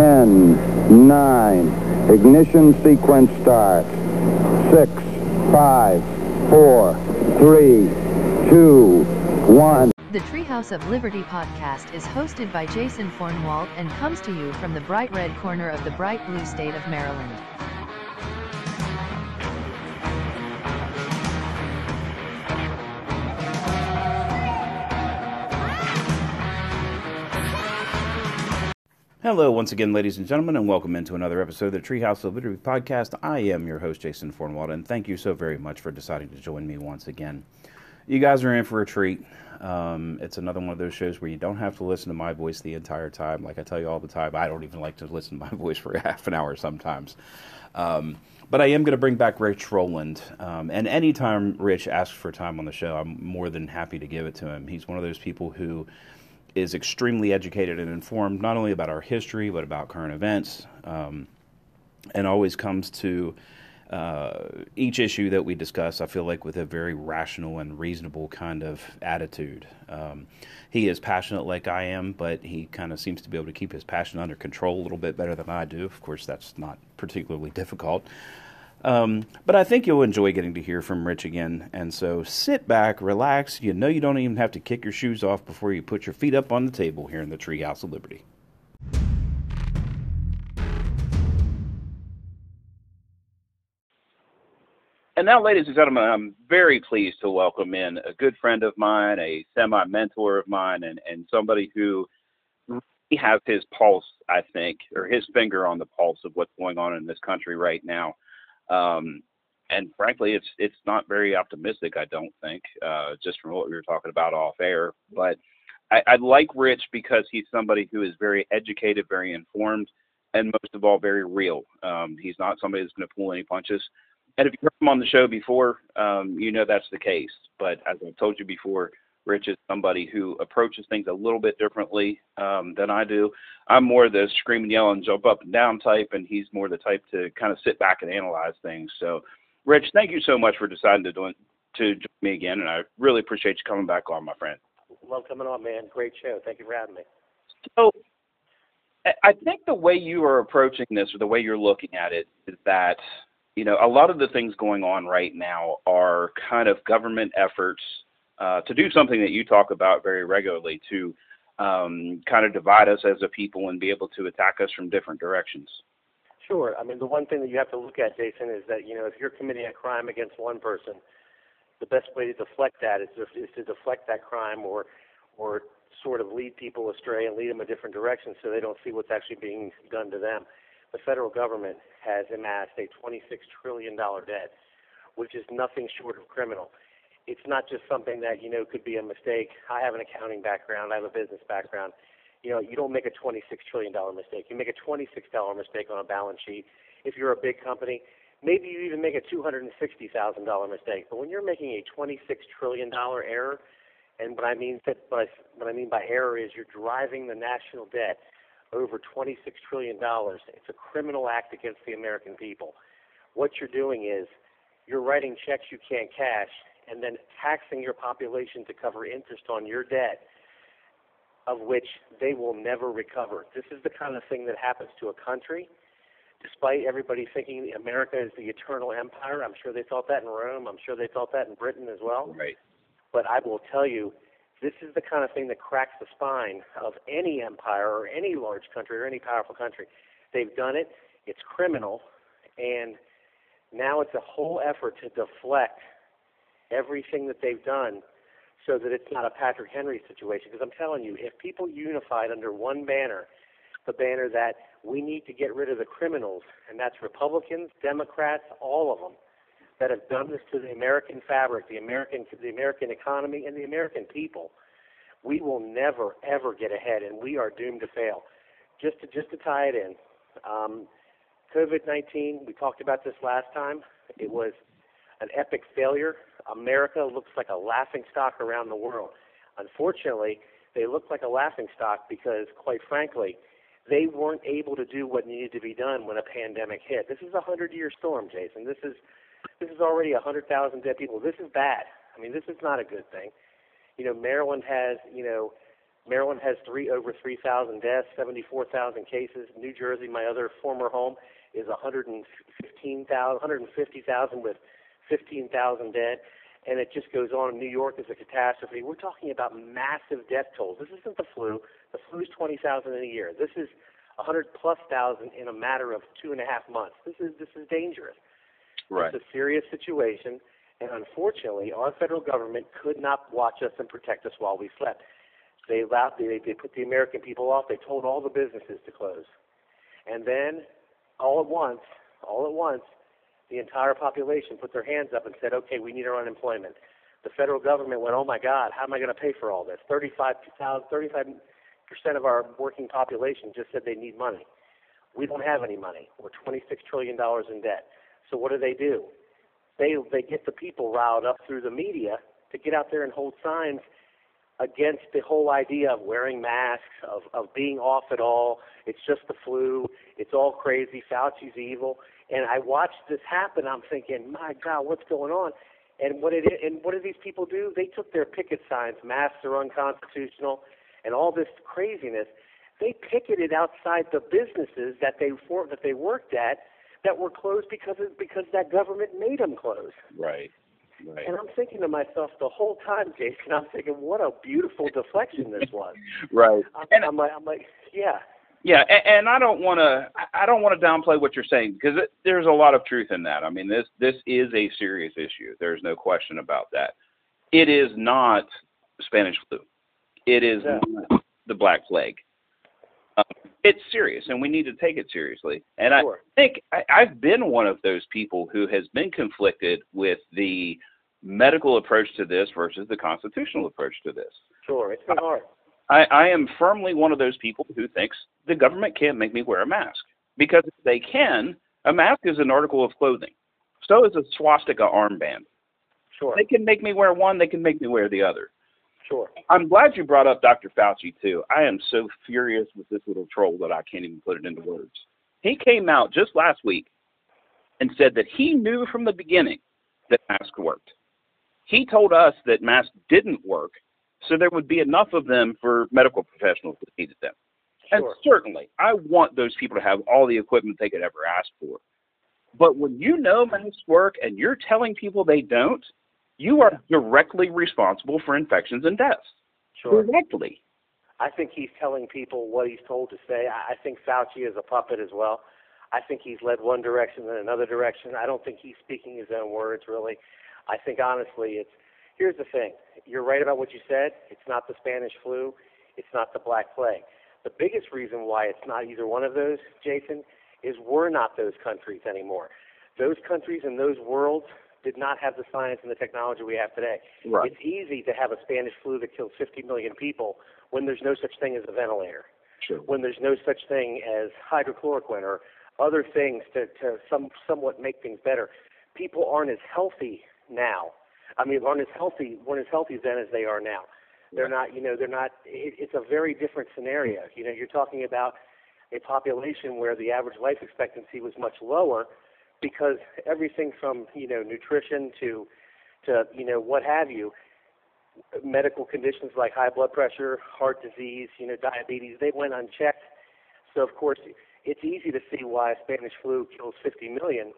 10, 9. Ignition sequence start. 6, 5, 4, 3, 2, 1. The Treehouse of Liberty podcast is hosted by Jason Fornwalt and comes to you from the bright red corner of the bright blue state of Maryland. Hello, once again, ladies and gentlemen, and welcome into another episode of the Treehouse of Liberty podcast. I am your host, Jason Fornwalt, and thank you so very much for deciding to join me once again. You guys are in for a treat. Um, it's another one of those shows where you don't have to listen to my voice the entire time. Like I tell you all the time, I don't even like to listen to my voice for half an hour sometimes. Um, but I am going to bring back Rich Rowland. Um, and anytime Rich asks for time on the show, I'm more than happy to give it to him. He's one of those people who is extremely educated and informed not only about our history but about current events, um, and always comes to uh, each issue that we discuss. I feel like with a very rational and reasonable kind of attitude. Um, he is passionate like I am, but he kind of seems to be able to keep his passion under control a little bit better than I do. Of course, that's not particularly difficult. Um, but I think you'll enjoy getting to hear from Rich again. And so sit back, relax. You know you don't even have to kick your shoes off before you put your feet up on the table here in the Treehouse of Liberty. And now, ladies and gentlemen, I'm very pleased to welcome in a good friend of mine, a semi mentor of mine, and, and somebody who really has his pulse, I think, or his finger on the pulse of what's going on in this country right now. Um, and frankly, it's it's not very optimistic. I don't think, uh, just from what we were talking about off air. But I, I like Rich because he's somebody who is very educated, very informed, and most of all, very real. Um, he's not somebody that's going to pull any punches. And if you've heard him on the show before, um, you know that's the case. But as I've told you before, Rich is somebody who approaches things a little bit differently um, than I do. I'm more the scream and yell and jump up and down type, and he's more the type to kind of sit back and analyze things. So, Rich, thank you so much for deciding to do to join me again, and I really appreciate you coming back on, my friend. Love coming on, man. Great show. Thank you for having me. So, I think the way you are approaching this, or the way you're looking at it, is that you know a lot of the things going on right now are kind of government efforts uh, to do something that you talk about very regularly to um, kind of divide us as a people and be able to attack us from different directions. Sure. I mean, the one thing that you have to look at, Jason, is that you know if you're committing a crime against one person, the best way to deflect that is to, is to deflect that crime or or sort of lead people astray and lead them a different direction so they don't see what's actually being done to them. The federal government has amassed a 26 trillion dollar debt, which is nothing short of criminal it's not just something that you know could be a mistake. I have an accounting background. I have a business background. You know, you don't make a 26 trillion dollar mistake. You make a 26 dollar mistake on a balance sheet. If you're a big company, maybe you even make a 260 thousand dollar mistake. But when you're making a 26 trillion dollar error, and what I mean by what I mean by error is you're driving the national debt over 26 trillion dollars. It's a criminal act against the American people. What you're doing is you're writing checks you can't cash and then taxing your population to cover interest on your debt of which they will never recover. This is the kind of thing that happens to a country. Despite everybody thinking America is the eternal empire, I'm sure they thought that in Rome. I'm sure they thought that in Britain as well. Right. But I will tell you, this is the kind of thing that cracks the spine of any empire or any large country or any powerful country. They've done it. It's criminal, and now it's a whole effort to deflect everything that they've done so that it's not a Patrick Henry situation. Because I'm telling you, if people unified under one banner, the banner that we need to get rid of the criminals, and that's Republicans, Democrats, all of them, that have done this to the American fabric, the American, the American economy, and the American people, we will never ever get ahead, and we are doomed to fail. Just to just to tie it in, um, COVID-19. We talked about this last time. It was an epic failure. America looks like a laughing stock around the world. Unfortunately, they look like a laughing stock because, quite frankly, they weren't able to do what needed to be done when a pandemic hit. This is a hundred-year storm, Jason. This is this is already a hundred thousand dead people. This is bad. I mean, this is not a good thing. You know, Maryland has you know Maryland has three over 3,000 deaths, 74,000 cases. New Jersey, my other former home, is 115,000, 150,000 with 15,000 dead, and it just goes on. New York is a catastrophe. We're talking about massive death tolls. This isn't the flu. The flu is 20,000 in a year. This is 100 plus thousand in a matter of two and a half months. This is this is dangerous. Right. It's a serious situation, and unfortunately, our federal government could not watch us and protect us while we slept. They allowed they, they put the American people off. They told all the businesses to close, and then all at once, all at once, the entire population put their hands up and said, "Okay, we need our unemployment." The federal government went, "Oh my God, how am I going to pay for all this?" 35 percent of our working population just said they need money. We don't have any money. We're 26 trillion dollars in debt. So what do they do? They they get the people riled up through the media to get out there and hold signs against the whole idea of wearing masks, of of being off at all. It's just the flu. It's all crazy. Fauci's evil. And I watched this happen. I'm thinking, my God, what's going on? And what it and what did these people do? They took their picket signs. Masks are unconstitutional, and all this craziness. They picketed outside the businesses that they for, that they worked at that were closed because of, because that government made them close. Right. Right. And I'm thinking to myself the whole time, Jason. I'm thinking, what a beautiful deflection this was. right. I'm, and I'm like, I'm like, yeah. Yeah, and, and I don't want to I don't want to downplay what you're saying because it, there's a lot of truth in that. I mean, this this is a serious issue. There's no question about that. It is not Spanish flu. It is Yeah. not the Black Plague. Um, it's serious, and we need to take it seriously. And I think I, I've been one of those people who has been conflicted with the medical approach to this versus the constitutional approach to this. Sure. It's been hard. I, I am firmly one of those people who thinks the government can't make me wear a mask because if they can, a mask is an article of clothing. So is a swastika armband. Sure. They can make me wear one, they can make me wear the other. Sure. I'm glad you brought up Dr. Fauci too. I am so furious with this little troll that I can't even put it into words. He came out just last week and said that he knew from the beginning that masks worked. He told us that masks didn't work, so there would be enough of them for medical professionals that needed them. Sure. And certainly, I want those people to have all the equipment they could ever ask for. But when you know masks work and you're telling people they don't, you are directly responsible for infections and deaths. Sure. Directly. I think he's telling people what he's told to say. I think Fauci is a puppet as well. I think he's led one direction then another direction. I don't think he's speaking his own words really. I think honestly, it's here's the thing. You're right about what you said. It's not the Spanish flu. It's not the Black Plague. The biggest reason why it's not either one of those, Jason, is we're not those countries anymore. Those countries and those worlds did not have the science and the technology we have today. Right. It's easy to have a Spanish flu that kills 50 million people when there's no such thing as a ventilator, Sure. when there's no such thing as hydrochloroquine or other things to, to some, somewhat make things better. People aren't as healthy now. I mean, aren't as healthy, weren't as healthy then as they are now. They're not, you know, they're not. It, it's a very different scenario. You know, you're talking about a population where the average life expectancy was much lower because everything from you know nutrition to to you know what have you medical conditions like high blood pressure heart disease you know diabetes they went unchecked so of course it's easy to see why spanish flu kills 50 million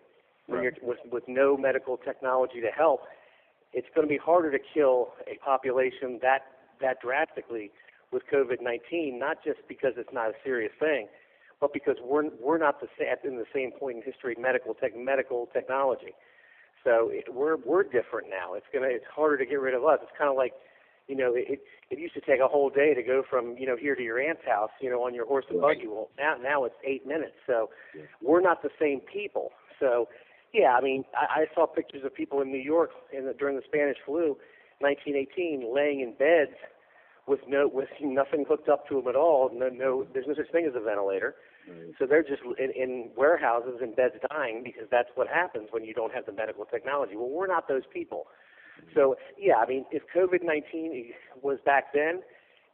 when you're with with no medical technology to help it's going to be harder to kill a population that that drastically with COVID-19, not just because it's not a serious thing, but because we're we're not the sa- in the same point in history medical tech medical technology. So it, we're we're different now. It's gonna it's harder to get rid of us. It's kind of like, you know, it it used to take a whole day to go from you know here to your aunt's house, you know, on your horse and buggy. Well, now now it's eight minutes. So we're not the same people. So yeah, I mean, I, I saw pictures of people in New York in the, during the Spanish flu, 1918, laying in beds with no with nothing hooked up to them at all. No, no, there's no such thing as a ventilator. So they're just in, in warehouses in beds dying because that's what happens when you don't have the medical technology. Well, we're not those people. Mm-hmm. So yeah, I mean, if COVID-19 was back then,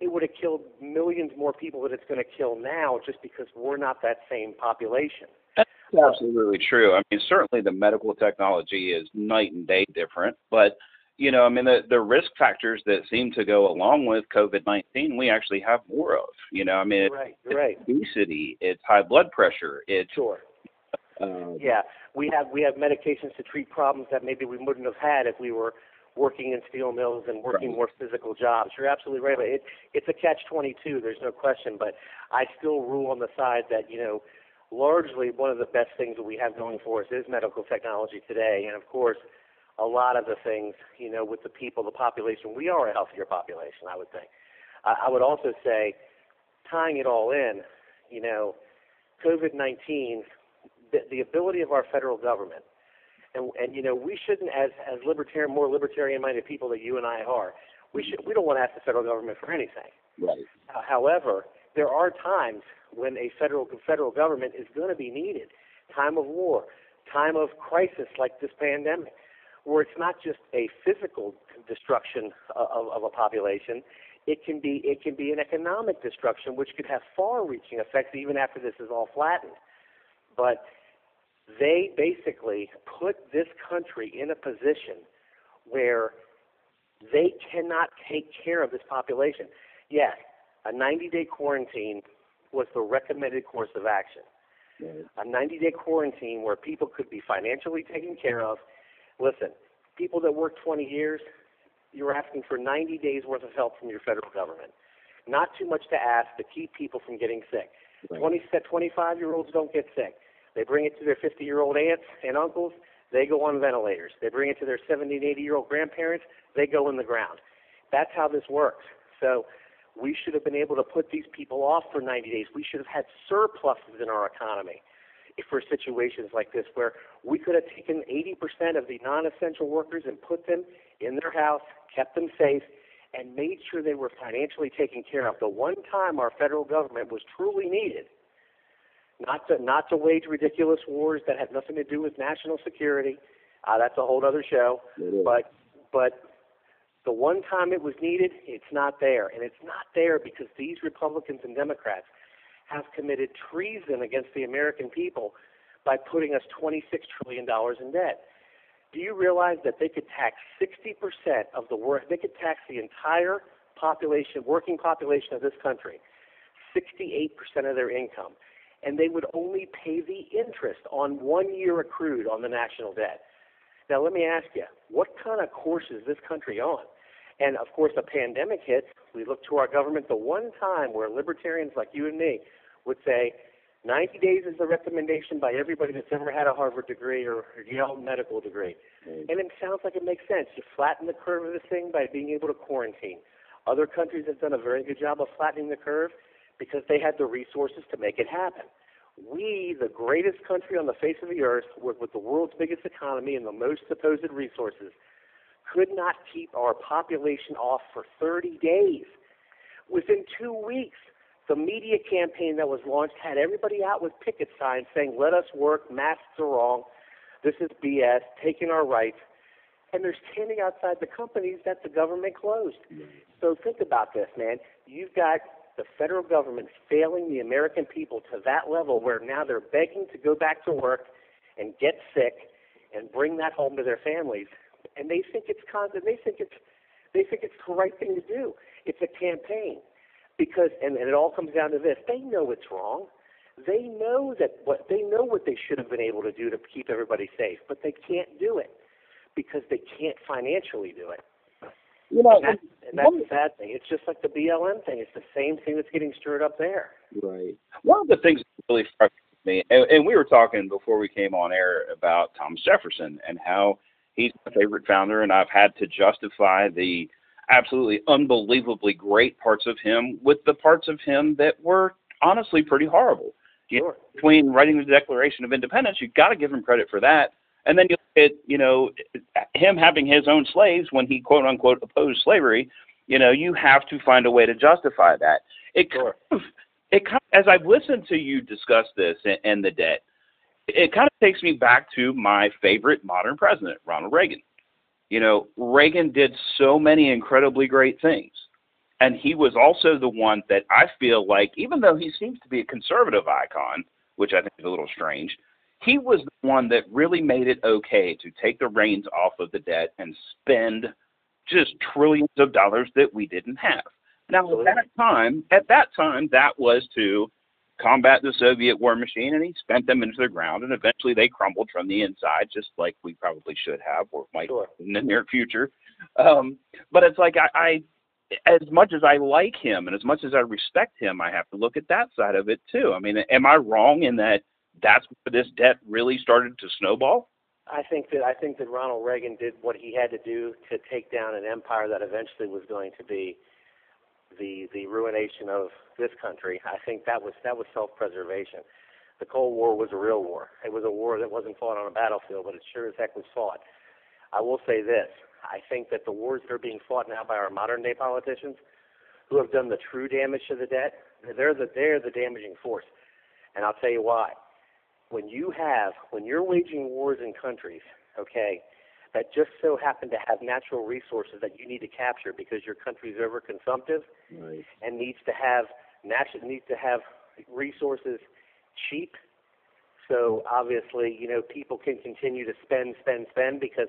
it would have killed millions more people than it's going to kill now, just because we're not that same population. That's absolutely true. I mean, certainly the medical technology is night and day different, but you know, I mean, the, the risk factors that seem to go along with COVID 19, we actually have more of. You know, I mean, it's, right, it's right. obesity, it's high blood pressure, it's. Sure. Uh, Yeah, we have we have medications to treat problems that maybe we wouldn't have had if we were working in steel mills and working Right. more physical jobs. You're absolutely right. But it, it's a catch 22. There's no question. But I still rule on the side that you know, largely one of the best things that we have going for us is medical technology today, and of course, a lot of the things you know with the people, the population. We are a healthier population, I would think. I, I would also say, tying it all in, you know, COVID-19 the, the ability of our federal government, and and you know we shouldn't, as as libertarian, more libertarian-minded people that you and I are, we should we don't want to ask the federal government for anything. right. However, there are times when a federal federal government is going to be needed, time of war, time of crisis like this pandemic, where it's not just a physical destruction of, of a population. It can be it can be an economic destruction, which could have far-reaching effects even after this is all flattened. But they basically put this country in a position where they cannot take care of this population. Yes, a 90 day quarantine was the recommended course of action. A 90 day quarantine where people could be financially taken care of. Listen, people that work 20 years, you're asking for 90 days worth of help from your federal government. Not too much to ask to keep people from getting sick. Right. 20, 25 year olds don't get sick. They bring it to their 50 year old aunts and uncles, they go on ventilators. They bring it to their 70 and 80 year old grandparents, they go in the ground. That's how this works. So we should have been able to put these people off for 90 days. We should have had surpluses in our economy if for situations like this where we could have taken 80% of the non essential workers and put them in their house, kept them safe, and made sure they were financially taken care of. The one time our federal government was truly needed not to not to wage ridiculous wars that have nothing to do with national security. Uh, that's a whole other show. But but the one time it was needed, it's not there, and it's not there because these Republicans and Democrats have committed treason against the American people by putting us 26 trillion dollars in debt. Do you realize that they could tax 60% of the work? They could tax the entire population, working population of this country, 68% of their income, and they would only pay the interest on one year accrued on the national debt. Now, let me ask you, what kind of course is this country on? And of course, a pandemic hits. We look to our government the one time where libertarians like you and me would say 90 days is the recommendation by everybody that's ever had a Harvard degree or a Yale medical degree. Mm. And it sounds like it makes sense. You flatten the curve of this thing by being able to quarantine. Other countries have done a very good job of flattening the curve because they had the resources to make it happen. We, the greatest country on the face of the earth, with, with the world's biggest economy and the most supposed resources, could not keep our population off for 30 days. Within two weeks, the media campaign that was launched had everybody out with picket signs saying, let us work, masks are wrong, this is BS, taking our rights. And they're standing outside the companies that the government closed. So think about this, man. You've got the federal government failing the American people to that level where now they're begging to go back to work and get sick and bring that home to their families. And they think it's con- they think it's they think it's the right thing to do. It's a campaign because and, and it all comes down to this. They know it's wrong. They know that what they know what they should have been able to do to keep everybody safe, but they can't do it because they can't financially do it. You know, And, that, and that's the sad thing. It's just like the BLM thing. It's the same thing that's getting stirred up there. Right. One of the things that really frustrates me, and, and we were talking before we came on air about Thomas Jefferson and how he's my favorite founder, and I've had to justify the absolutely unbelievably great parts of him with the parts of him that were honestly pretty horrible. You Sure. between writing the Declaration of Independence, you've got to give him credit for that. And then you look at, you know, him having his own slaves when he quote unquote opposed slavery. You know, you have to find a way to justify that. It Sure. kind of, it kind of, as I've listened to you discuss this and, and the debt, it kind of takes me back to my favorite modern president, Ronald Reagan. You know, Reagan did so many incredibly great things. And he was also the one that I feel like, even though he seems to be a conservative icon, which I think is a little strange, he was the one that really made it okay to take the reins off of the debt and spend just trillions of dollars that we didn't have. Now, at that time, at that time, that was to combat the Soviet war machine, and he spent them into the ground, and eventually they crumbled from the inside, just like we probably should have, or might Sure. in the near future. Um, but it's like I, I, as much as I like him and as much as I respect him, I have to look at that side of it too. I mean, am I wrong in that that's where this debt really started to snowball? I think that I think that Ronald Reagan did what he had to do to take down an empire that eventually was going to be the the ruination of this country. I think that was that was self-preservation. The Cold War was a real war. It was a war that wasn't fought on a battlefield, but it sure as heck was fought. I will say this: I think that the wars that are being fought now by our modern-day politicians, who have done the true damage to the debt, they're the they're the damaging force. And I'll tell you why. When you have when you're waging wars in countries, okay, that just so happen to have natural resources that you need to capture because your country's overconsumptive Right. and needs to have natural needs to have resources cheap. So obviously, you know, people can continue to spend, spend, spend because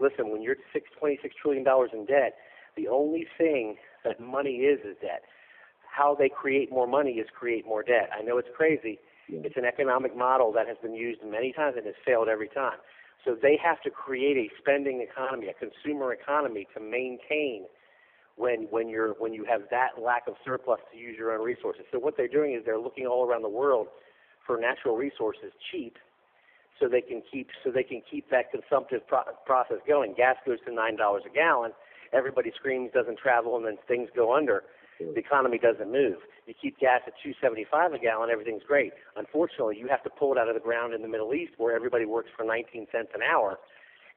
listen, when you're six twenty six trillion dollars in debt, the only thing that money is is debt. How they create more money is create more debt. I know it's crazy. It's an economic model that has been used many times and has failed every time. So they have to create a spending economy, a consumer economy to maintain when when you're when you have that lack of surplus to use your own resources. So what they're doing is they're looking all around the world for natural resources cheap, so they can keep so they can keep that consumptive pro- process going. Gas goes to nine dollars a gallon. Everybody screams doesn't travel, and then things go under. The economy doesn't move. You keep gas at 275 a gallon, everything's great. Unfortunately, you have to pull it out of the ground in the Middle East where everybody works for 19 cents an hour.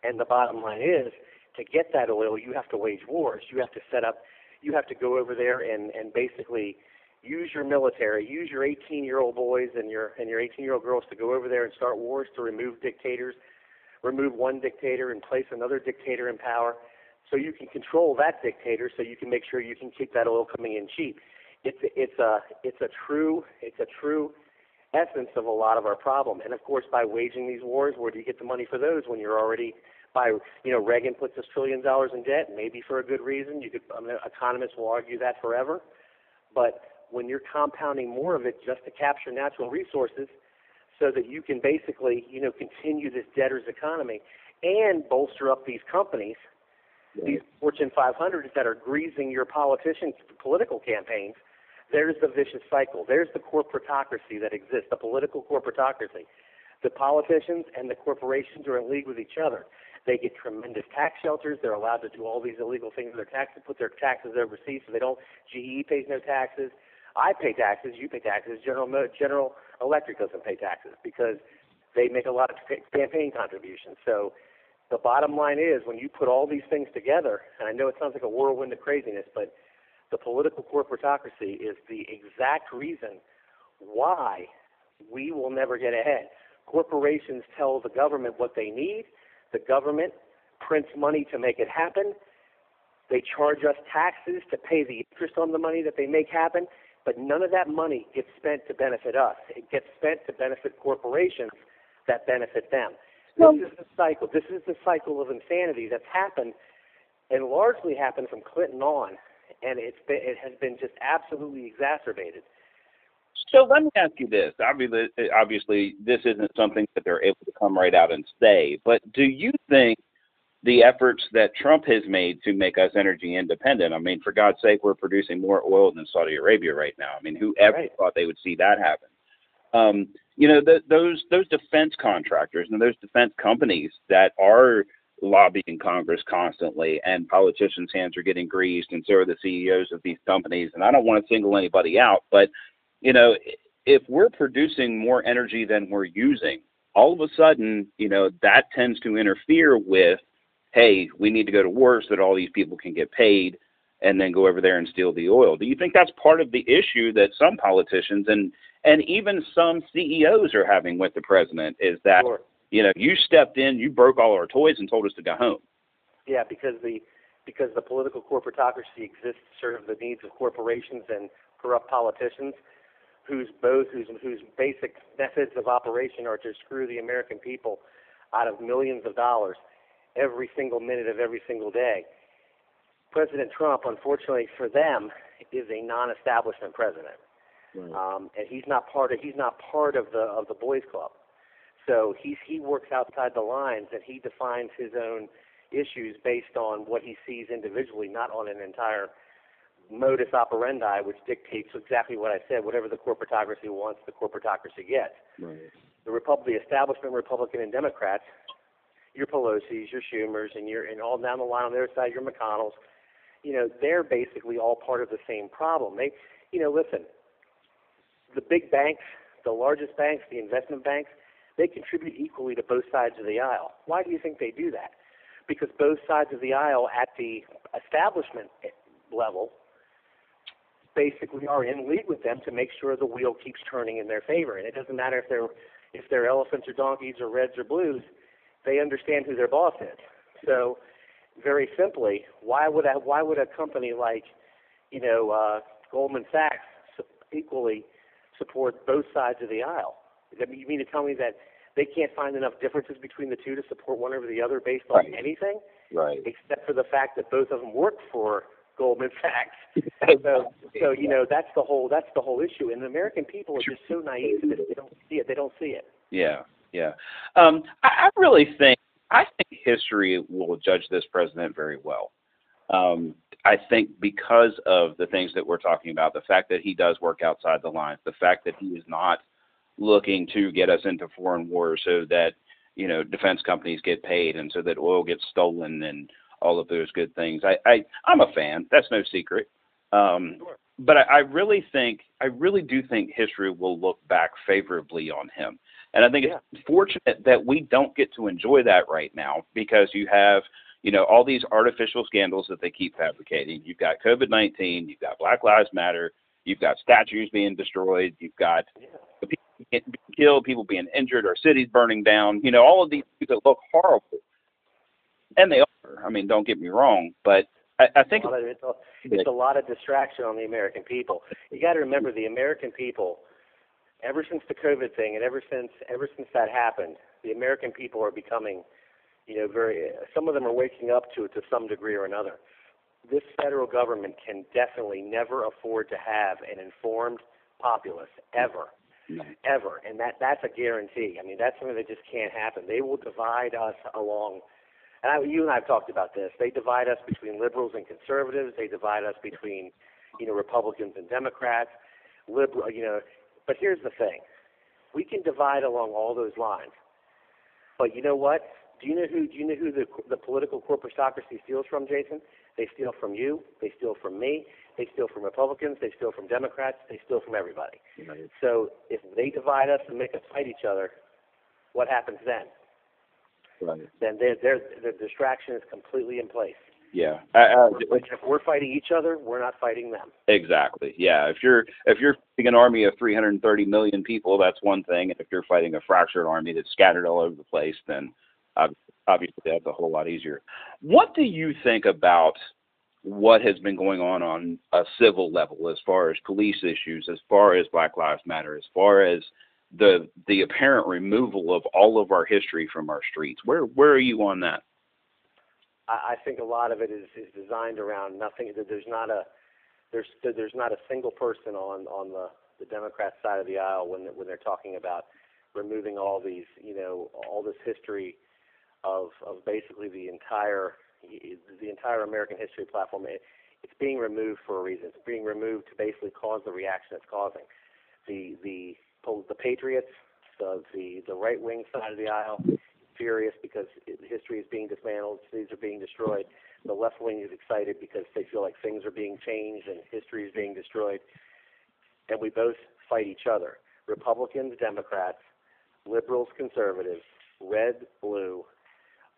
And the bottom line is, to get that oil, you have to wage wars. You have to set up, you have to go over there and, and basically use your military, use your 18 year old boys and your, and your 18 year old girls to go over there and start wars to remove dictators, remove one dictator and place another dictator in power so you can control that dictator so you can make sure you can keep that oil coming in cheap. It's it's a it's a true it's a true essence of a lot of our problem. And of course, by waging these wars, where do you get the money for those when you're already by you know Reagan puts us trillion dollars in debt, maybe for a good reason. You could I mean, economists will argue that forever, but when you're compounding more of it just to capture natural resources, so that you can basically you know continue this debtor's economy and bolster up these companies these Fortune 500s that are greasing your politicians' political campaigns, there's the vicious cycle. There's the corporatocracy that exists, the political corporatocracy. The politicians and the corporations are in league with each other. They get tremendous tax shelters. They're allowed to do all these illegal things with their taxes, put their taxes overseas so they don't. GE pays no taxes. I pay taxes. You pay taxes. General General Electric doesn't pay taxes because they make a lot of campaign contributions. So the bottom line is when you put all these things together, and I know it sounds like a whirlwind of craziness, but the political corporatocracy is the exact reason why we will never get ahead. Corporations tell the government what they need. The government prints money to make it happen. They charge us taxes to pay the interest on the money that they make happen, but none of that money gets spent to benefit us. It gets spent to benefit corporations that benefit them. This is the cycle. This is the cycle of insanity that's happened and largely happened from Clinton on, and it's been, it has been just absolutely exacerbated. So let me ask you this. Obviously, obviously, this isn't something that they're able to come right out and say. But do you think the efforts that Trump has made to make us energy independent? I mean, for God's sake, we're producing more oil than Saudi Arabia right now. I mean, whoever Right. thought they would see that happen? Um, you know, the, those those defense contractors and those defense companies that are lobbying Congress constantly, and politicians' hands are getting greased, and so are the CEOs of these companies. And I don't want to single anybody out, but you know, if we're producing more energy than we're using, all of a sudden, you know, that tends to interfere with, hey, we need to go to war so that all these people can get paid and then go over there and steal the oil. Do you think that's part of the issue that some politicians and and even some CEOs are having with the president is that Sure. you know, you stepped in, you broke all our toys and told us to go home. Yeah, because the because the political corporatocracy exists to serve the needs of corporations and corrupt politicians, whose both whose whose basic methods of operation are to screw the American people out of millions of dollars every single minute of every single day. President Trump, unfortunately for them, is a non-establishment president, Right. um, and he's not part of he's not part of the of the boys club. So he's he works outside the lines and he defines his own issues based on what he sees individually, not on an entire modus operandi, which dictates exactly what I said. Whatever the corporatocracy wants, the corporatocracy gets. Right. The Repub- the establishment, Republican and Democrats, your Pelosi's, your Schumers, and your and all down the line on their side, your McConnells. You know, they're basically all part of the same problem. They, you know, listen. The big banks, the largest banks, the investment banks, they contribute equally to both sides of the aisle. Why do you think they do that? Because both sides of the aisle at the establishment level basically are in league with them to make sure the wheel keeps turning in their favor. And it doesn't matter if they're if they're elephants or donkeys or reds or blues, they understand who their boss is. So, very simply, why would a why would a company like, you know, uh, Goldman Sachs equally support both sides of the aisle? I mean, you mean to tell me that they can't find enough differences between the two to support one over the other based on Right. anything, Right. except for the fact that both of them work for Goldman Sachs? So, so you know, that's the whole that's the whole issue. And the American people are just so naive that they don't see it. They don't see it. Yeah, yeah. Um, I, I really think I think history will judge this president very well. Um, I think because of the things that we're talking about, the fact that he does work outside the lines, the fact that he is not looking to get us into foreign wars so that you know defense companies get paid and so that oil gets stolen and all of those good things. I, I I'm a fan. That's no secret. Um, but I, I really think I really do think history will look back favorably on him. And I think it's fortunate that we don't get to enjoy that right now because you have, you know, all these artificial scandals that they keep fabricating. You've got COVID 19, you've got Black Lives Matter, you've got statues being destroyed, you've got people getting killed, people being injured, our cities burning down, you know, all of these things that look horrible. And they are. I mean, don't get me wrong, but I, I think A of- it's, a, it's a lot of distraction on the American people. You got to remember the American people. Ever since the COVID thing, and ever since ever since that happened, the American people are becoming, you know, very. Some of them are waking up to it to some degree or another. This federal government can definitely never afford to have an informed populace ever, ever, and that that's a guarantee. I mean, that's something that just can't happen. They will divide us along and I, you and I have talked about this. They divide us between liberals and conservatives. They divide us between, you know, Republicans and Democrats. Liberal, you know. But here's the thing: we can divide along all those lines. But you know what? Do you know who? Do you know who the the political corporatocracy steals from, Jason? They steal from you. They steal from me. They steal from Republicans. They steal from Democrats. They steal from everybody. So if they divide us and make us fight each other, what happens then? Right. Then their their the distraction is completely in place. Yeah. I, I, If we're fighting each other, we're not fighting them. Exactly. Yeah. If you're if you're fighting an army of 330 million people, that's one thing. And if you're fighting a fractured army that's scattered all over the place, then obviously that's a whole lot easier. What do you think about what has been going on on a civil level, as far as police issues, as far as Black Lives Matter, as far as the the apparent removal of all of our history from our streets? Where where are you on that? I, think a lot of it is, is designed around nothing. There's not a there's there's not a single person on on the the Democrat side of the aisle when when they're talking about removing all these you know all this history of of basically the entire the entire American history platform. It, it's being removed for a reason. It's being removed to basically cause the reaction it's causing. The the the Patriots, the the, the right wing side of the aisle, furious because history is being dismantled, cities are being destroyed. The left wing is excited because they feel like things are being changed and history is being destroyed. And we both fight each other. Republicans, Democrats, liberals, conservatives, red, blue,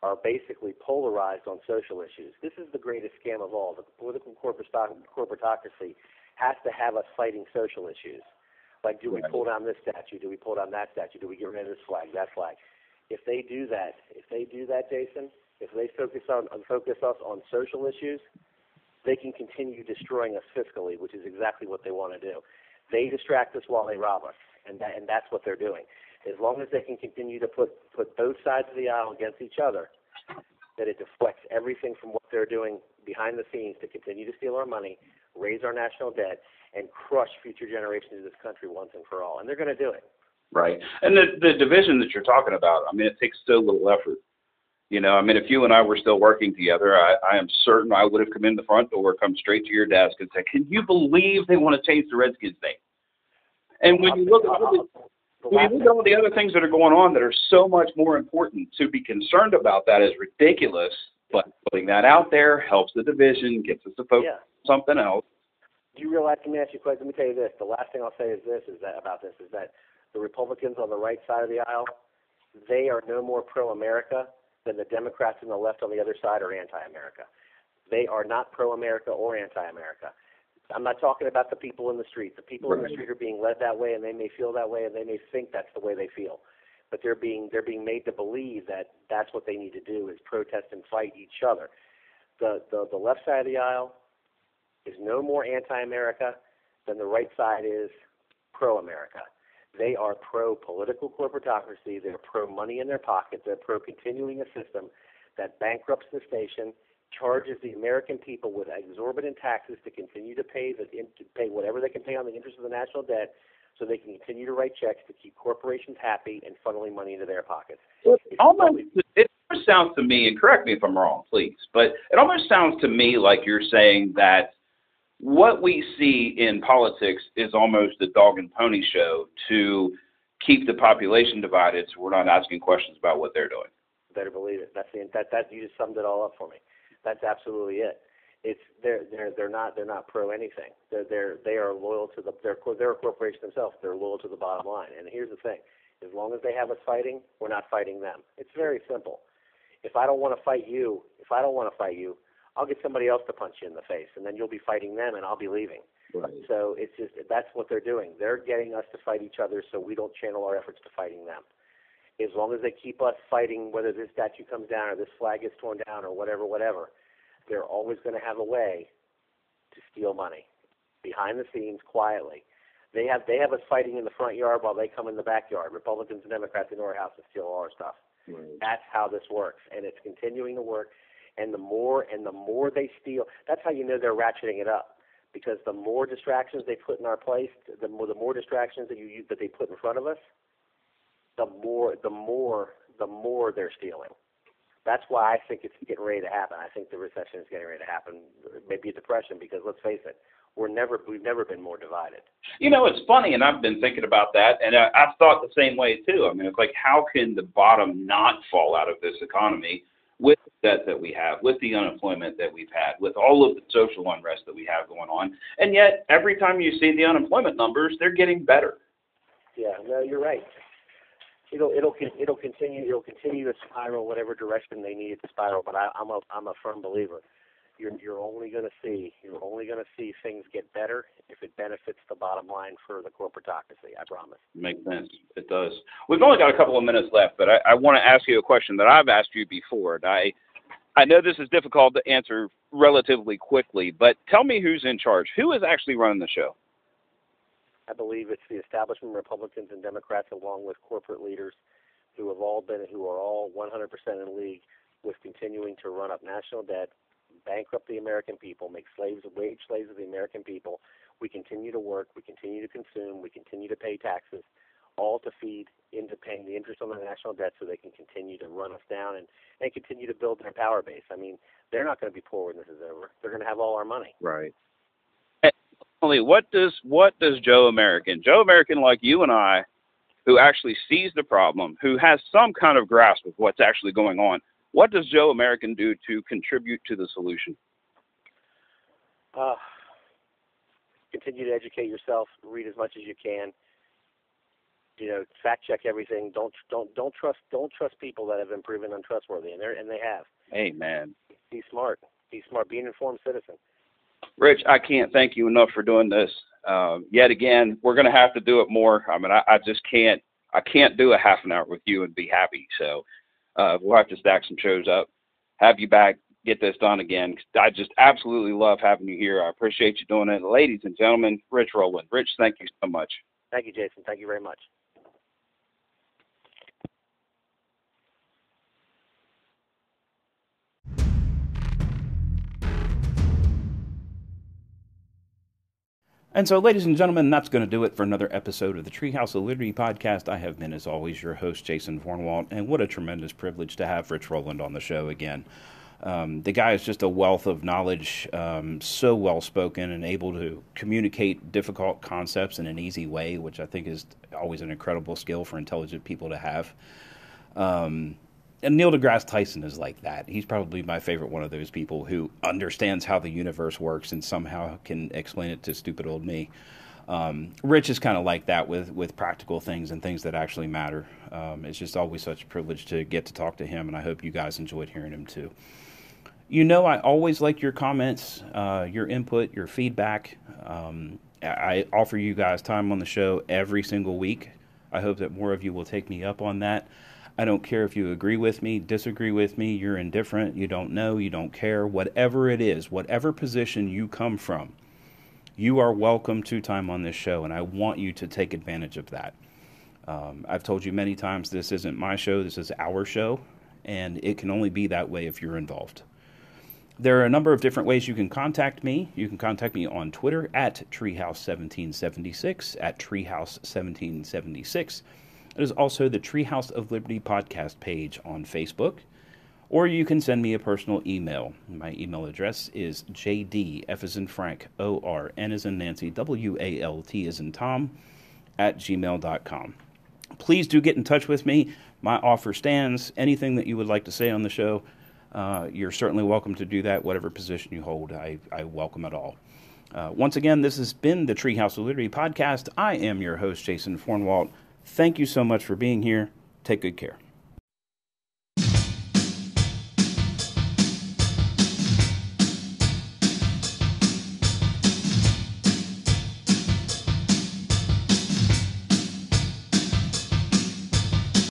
are basically polarized on social issues. This is the greatest scam of all. The political corporatocracy has to have us fighting social issues. Like, do we pull down this statue? Do we pull down that statue? Do we get rid of this flag, that flag? If they do that, if they do that, Jason, if they focus on focus us on social issues, they can continue destroying us fiscally, which is exactly what they want to do. They distract us while they rob us, and that, and that's what they're doing. As long as they can continue to put put both sides of the aisle against each other, that it deflects everything from what they're doing behind the scenes to continue to steal our money, raise our national debt, and crush future generations of this country once and for all. And they're going to do it. Right. And the the division that you're talking about, I mean, it takes so little effort. You know, I mean, if you and I were still working together, I, I am certain I would have come in the front door, come straight to your desk, and said, "Can you believe they want to change the Redskins name?" And when you look at all the, when you look at all the other things that are going on that are so much more important, to be concerned about that is ridiculous. But putting that out there helps the division, gets us to focus Yeah. on something else. Do you realize? Let me ask you a question. Let me tell you this. The last thing I'll say is this: is that about this is that the Republicans on the right side of the aisle, they are no more pro-America than the Democrats on the left on the other side are anti-America. They are not pro-America or anti-America. I'm not talking about the people in the street. The people in the Right. street are being led that way, and they may feel that way, and they may think that's the way they feel. But they're being they're being made to believe that that's what they need to do is protest and fight each other. The the, the left side of the aisle is no more anti-America than the right side is pro-America. They are pro-political corporatocracy. They're pro-money in their pocket. They're pro-continuing a system that bankrupts the station, charges the American people with exorbitant taxes to continue to pay the to pay whatever they can pay on the interest of the national debt, so they can continue to write checks to keep corporations happy and funneling money into their pockets. It almost it almost sounds to me, and correct me if I'm wrong, please, but it almost sounds to me like you're saying that what we see in politics is almost a dog and pony show to keep the population divided, so we're not asking questions about what they're doing. better believe it. That's the that that you just summed it all up for me. That's absolutely it. It's they're they're they're not they're not pro anything. They're they're they are loyal to the they're co- they're a corporation themselves. They're loyal to the bottom line. And here's the thing: as long as they have us fighting, we're not fighting them. It's very simple. If I don't want to fight you, if I don't want to fight you, I'll get somebody else to punch you in the face, and then you'll be fighting them, and I'll be leaving. Right. So it's just that's what they're doing. They're getting us to fight each other, so we don't channel our efforts to fighting them. As long as they keep us fighting, whether this statue comes down or this flag gets torn down or whatever, whatever, they're always going to have a way to steal money behind the scenes quietly. They have they have us fighting in the front yard while they come in the backyard. Republicans and Democrats in our house and steal all our stuff. That's how this works, and it's continuing to work. And the more and the more they steal, that's how you know they're ratcheting it up. Because the more distractions they put in our place, the more the more distractions that you you- that they put in front of us, the more the more the more they're stealing. That's why I think it's getting ready to happen. I think the recession is getting ready to happen. Maybe a depression, because let's face it, we're never we've never been more divided. You know, it's funny, and I've been thinking about that, and I, I've thought the same way too. I mean, it's like, how can the bottom not fall out of this economy with the debt that we have, with the unemployment that we've had, with all of the social unrest that we have going on, and yet every time you see the unemployment numbers, they're getting better. Yeah, no, you're right. It'll it'll it'll continue it'll continue to spiral whatever direction they need it to spiral. But I, I'm a I'm a firm believer. You're you're only going to see you're only going to see things get better if it benefits the bottom line for the corporatocracy. I promise. Makes sense. It does. We've only got a couple of minutes left, but I, I want to ask you a question that I've asked you before. And I, I know this is difficult to answer relatively quickly, but tell me who's in charge. Who is actually running the show? I believe it's the establishment Republicans and Democrats, along with corporate leaders, who have all been who are all 100% in league with continuing to run up national debt, bankrupt the American people, make slaves, wage slaves of the American people. We continue to work, we continue to consume, we continue to pay taxes, all to feed into paying the interest on the national debt, so they can continue to run us down and and continue to build their power base. I mean, they're not going to be poor when this is over. They're going to have all our money. Right. What does what does Joe American, Joe American like you and I, who actually sees the problem, who has some kind of grasp of what's actually going on, what does Joe American do to contribute to the solution? Uh, continue to educate yourself. Read as much as you can. You know, fact check everything. Don't don't don't trust don't trust people that have been proven untrustworthy, and they and they have. Amen. Be smart. Be smart. Be an informed citizen. Rich, I can't thank you enough for doing this. Um, yet again, we're going to have to do it more. I mean, I, I just can't. I can't do a half an hour with you and be happy. So uh, we'll have to stack some shows up, have you back, get this done again. I just absolutely love having you here. I appreciate you doing it, ladies and gentlemen. Rich Rowland. Rich, thank you so much. Thank you, Jason. Thank you very much. And so, ladies and gentlemen, that's going to do it for another episode of the Treehouse of Liberty podcast. I have been, as always, your host, Jason Fornwalt, and what a tremendous privilege to have Rich Roland on the show again. Um, the guy is just a wealth of knowledge, um, so well spoken and able to communicate difficult concepts in an easy way, which I think is always an incredible skill for intelligent people to have. Um, and Neil deGrasse Tyson is like that. He's probably my favorite one of those people who understands how the universe works and somehow can explain it to stupid old me. Um, Rich is kind of like that with, with practical things and things that actually matter. Um, it's just always such a privilege to get to talk to him, and I hope you guys enjoyed hearing him too. You know, I always like your comments, uh, your input, your feedback. Um, I offer you guys time on the show every single week. I hope that more of you will take me up on that. I don't care if you agree with me, disagree with me, you're indifferent, you don't know, you don't care, whatever it is, whatever position you come from, you are welcome to time on this show, and I want you to take advantage of that. Um, I've told you many times this isn't my show, this is our show, and it can only be that way if you're involved. There are a number of different ways you can contact me. You can contact me on Twitter at Treehouse1776, at Treehouse1776. It is also the Treehouse of Liberty podcast page on Facebook. Or you can send me a personal email. My email address is jd, F as in Frank, O R, N as in Nancy, W A L T as in Tom, at gmail.com. Please do get in touch with me. My offer stands. Anything that you would like to say on the show, uh, you're certainly welcome to do that, whatever position you hold. I, I welcome it all. Uh, once again, this has been the Treehouse of Liberty podcast. I am your host, Jason Fornwalt. Thank you so much for being here. Take good care.